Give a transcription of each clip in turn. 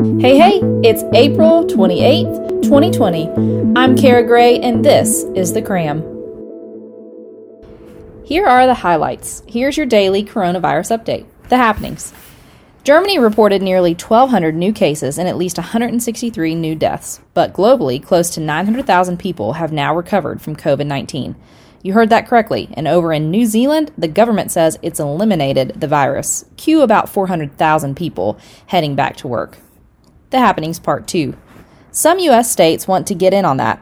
Hey, hey, it's April 28th, 2020. I'm Kara Gray, and this is The Cramm. Here are the highlights. Here's your daily coronavirus update. The happenings. Germany reported nearly 1,200 new cases and at least 163 new deaths, but globally, close to 900,000 people have now recovered from COVID 19. You heard that correctly, and over in New Zealand, the government says it's eliminated the virus. Cue about 400,000 people heading back to work. The Happenings Part 2. Some U.S. states want to get in on that.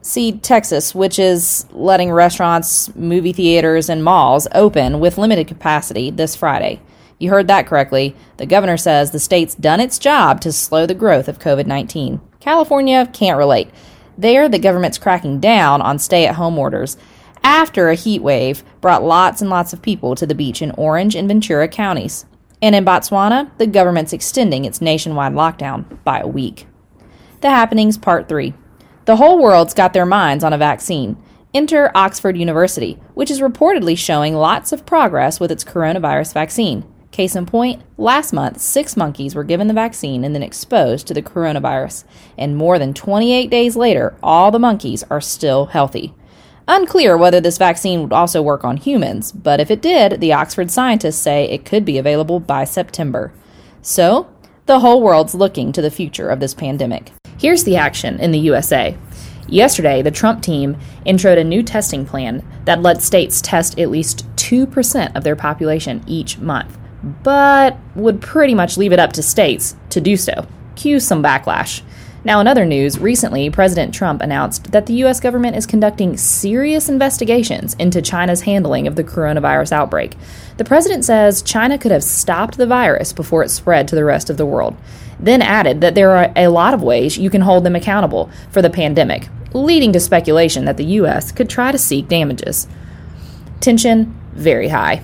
See Texas, which is letting restaurants, movie theaters, and malls open with limited capacity this Friday. You heard that correctly. The governor says the state's done its job to slow the growth of COVID 19. California can't relate. There, the government's cracking down on stay at home orders after a heat wave brought lots and lots of people to the beach in Orange and Ventura counties. And in Botswana, the government's extending its nationwide lockdown by a week. The Happenings Part 3. The whole world's got their minds on a vaccine. Enter Oxford University, which is reportedly showing lots of progress with its coronavirus vaccine. Case in point, last month, six monkeys were given the vaccine and then exposed to the coronavirus. And more than 28 days later, all the monkeys are still healthy. Unclear whether this vaccine would also work on humans, but if it did, the Oxford scientists say it could be available by September. So, the whole world's looking to the future of this pandemic. Here's the action in the USA. Yesterday, the Trump team introed a new testing plan that lets states test at least 2% of their population each month, but would pretty much leave it up to states to do so. Cue some backlash. Now, in other news, recently President Trump announced that the U.S. government is conducting serious investigations into China's handling of the coronavirus outbreak. The president says China could have stopped the virus before it spread to the rest of the world, then added that there are a lot of ways you can hold them accountable for the pandemic, leading to speculation that the U.S. could try to seek damages. Tension very high.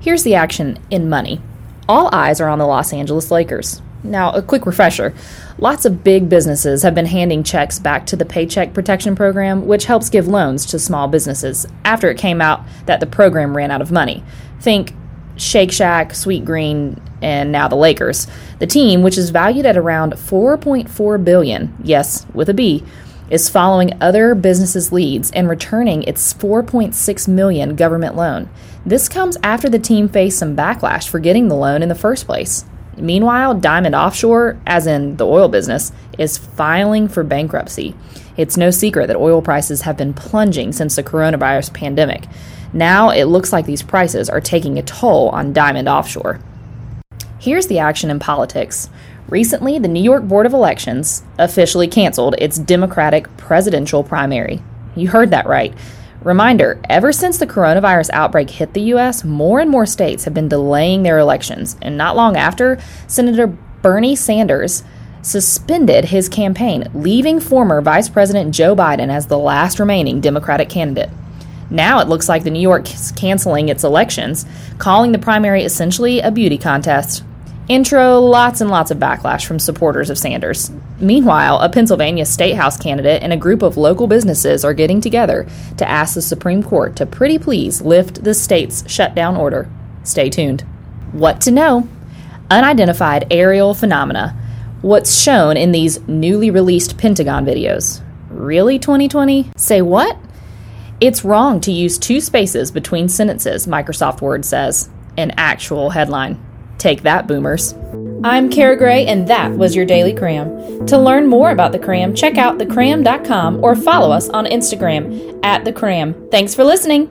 Here's the action in money. All eyes are on the Los Angeles Lakers. Now, a quick refresher lots of big businesses have been handing checks back to the Paycheck Protection Program, which helps give loans to small businesses after it came out that the program ran out of money. Think Shake Shack, Sweetgreen, and now the Lakers. The team, which is valued at around 4.4 billion, yes, with a B, is following other businesses' leads and returning its 4.6 million government loan. This comes after the team faced some backlash for getting the loan in the first place. Meanwhile, Diamond Offshore, as in the oil business, is filing for bankruptcy. It's no secret that oil prices have been plunging since the coronavirus pandemic. Now it looks like these prices are taking a toll on Diamond Offshore. Here's the action in politics. Recently, the New York Board of Elections officially canceled its Democratic presidential primary. You heard that right. Reminder ever since the coronavirus outbreak hit the U.S., more and more states have been delaying their elections. And not long after, Senator Bernie Sanders suspended his campaign, leaving former Vice President Joe Biden as the last remaining Democratic candidate. Now it looks like the New York is canceling its elections, calling the primary essentially a beauty contest Intro, lots and lots of backlash from supporters of Sanders. Meanwhile, a Pennsylvania State House candidate and a group of local businesses are getting together to ask the Supreme Court to pretty please lift the state's shutdown order. Stay tuned. What to know? Unidentified aerial phenomena. What's shown in these newly released Pentagon videos. Really, 2020? Say what? It's wrong to use two spaces between sentences, Microsoft Word says. An actual headline. Take that, boomers. I'm Kara Gray, and that was your Daily Cramm. To learn more about the Cramm, check out thecramm.com or follow us on Instagram at the Cramm. Thanks for listening.